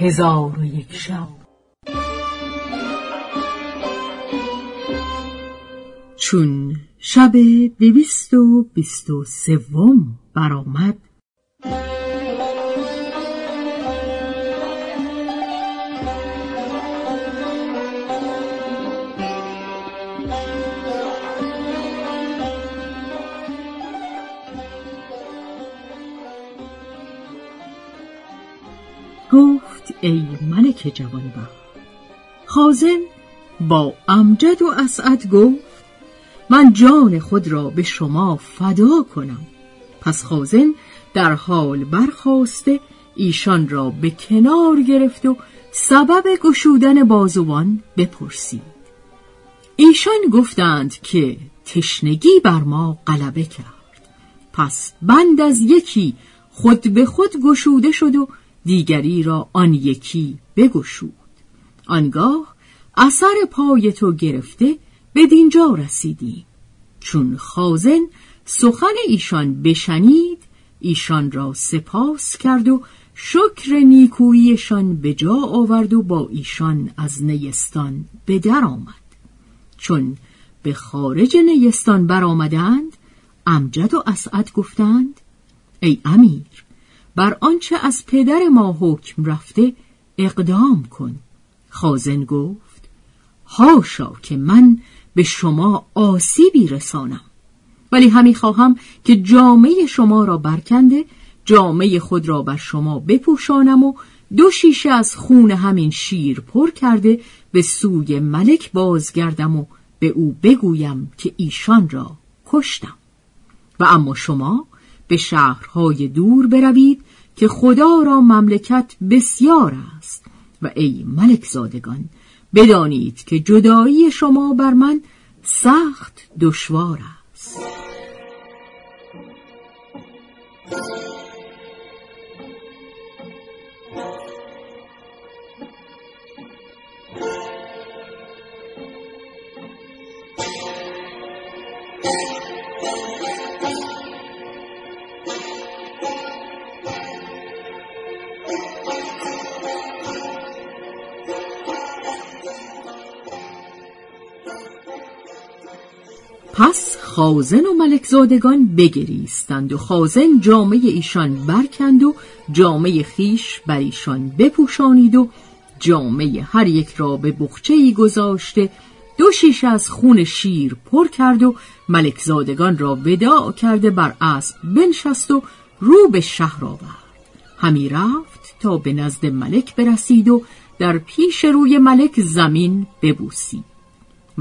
هزار و یک شب. چون شب دویست و بیست و سوم برآمد گفت ای ملک جوانبخت. خازن با امجد و اسعد گفت من جان خود را به شما فدا کنم. پس خازن در حال برخواسته ایشان را به کنار گرفت و سبب گشودن بازوان بپرسید. ایشان گفتند که تشنگی بر ما غلبه کرد. پس بند از یکی خود به خود گشوده شد و دیگری را آن یکی بگشود. آنگاه اثر پای تو گرفته به دینجا رسیدی. چون خازن سخن ایشان بشنید ایشان را سپاس کرد و شکر نیکوییشان به جا آورد و با ایشان از نیستان به در آمد. چون به خارج نیستان برآمدند امجد و اسعد گفتند ای امیر بر آنچه از پدر ما حکم رفته اقدام کن. خازن گفت هاشا که من به شما آسیبی رسانم. ولی همی خواهم که جامعه شما را برکنده جامعه خود را بر شما بپوشانم و دو شیشه از خون همین شیر پر کرده به سوی ملک بازگردم و به او بگویم که ایشان را کشتم. و اما شما به شهرهای دور بروید که خدا را مملکت بسیار است. و ای ملک زادگان بدانید که جدایی شما بر من سخت دشوار است. پس خازن و ملک زادگان بگریستند و خازن جامعه ایشان برکند و جامعه خیش بر ایشان بپوشانید و جامعه هر یک را به بخچه ای گذاشته دو شیشه از خون شیر پر کرد و ملک زادگان را وداع کرده بر اسب بنشست و رو به شهر آورد. همی رفت تا به نزد ملک برسید و در پیش روی ملک زمین ببوسید.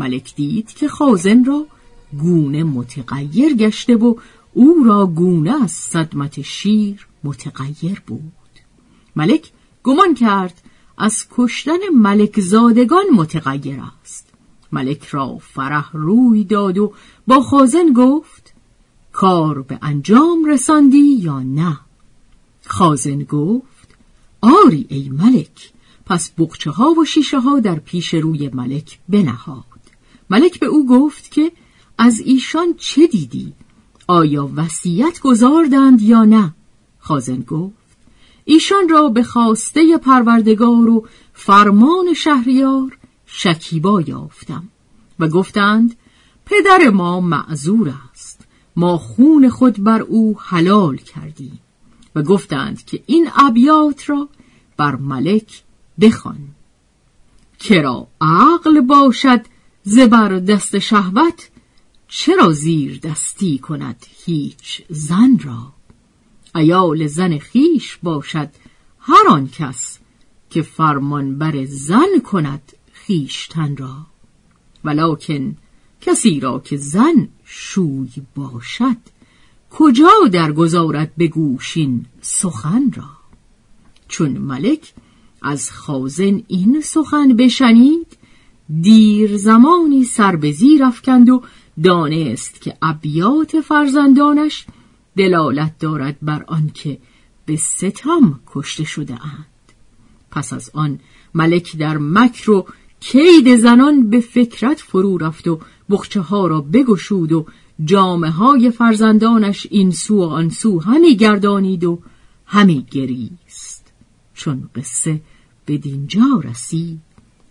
ملک دید که خازن را گونه متغیر گشته و او را گونه از صدمت شیر متغیر بود. ملک گمان کرد از کشتن ملک زادگان متغیر است. ملک را فرح روی داد و با خازن گفت کار به انجام رساندی یا نه؟ خازن گفت آری ای ملک پس بخچه ها و شیشه ها در پیش روی ملک بنهاد. ملک به او گفت که از ایشان چه دیدی؟ آیا وصیت گذاردند یا نه؟ خازن گفت ایشان را به خواسته پروردگار و فرمان شهریار شکیبا یافتم و گفتند پدر ما معذور است ما خون خود بر او حلال کردیم و گفتند که این ابیات را بر ملک بخوان کرا عقل باشد زبر دست شهوت چرا زیر دستی کند هیچ زن را؟ ایال زن خیش باشد هر آن کس که فرمان بر زن کند خیشتن را. ولکن کسی را که زن شوی باشد کجا درگذارد به گوشین سخن را؟ چون ملک از خازن این سخن بشنید دیر زمانی سر به زیر افکند و دانست که ابیات فرزندانش دلالت دارد بر آنکه به ستم کشته شده اند. پس از آن ملک در مکر و کید زنان به فکرت فرو رفت و بخچه ها را بگشود و جامعه های فرزندانش این سو و آن سو همی گردانید و همی گریست چون قصه به دینجا رسید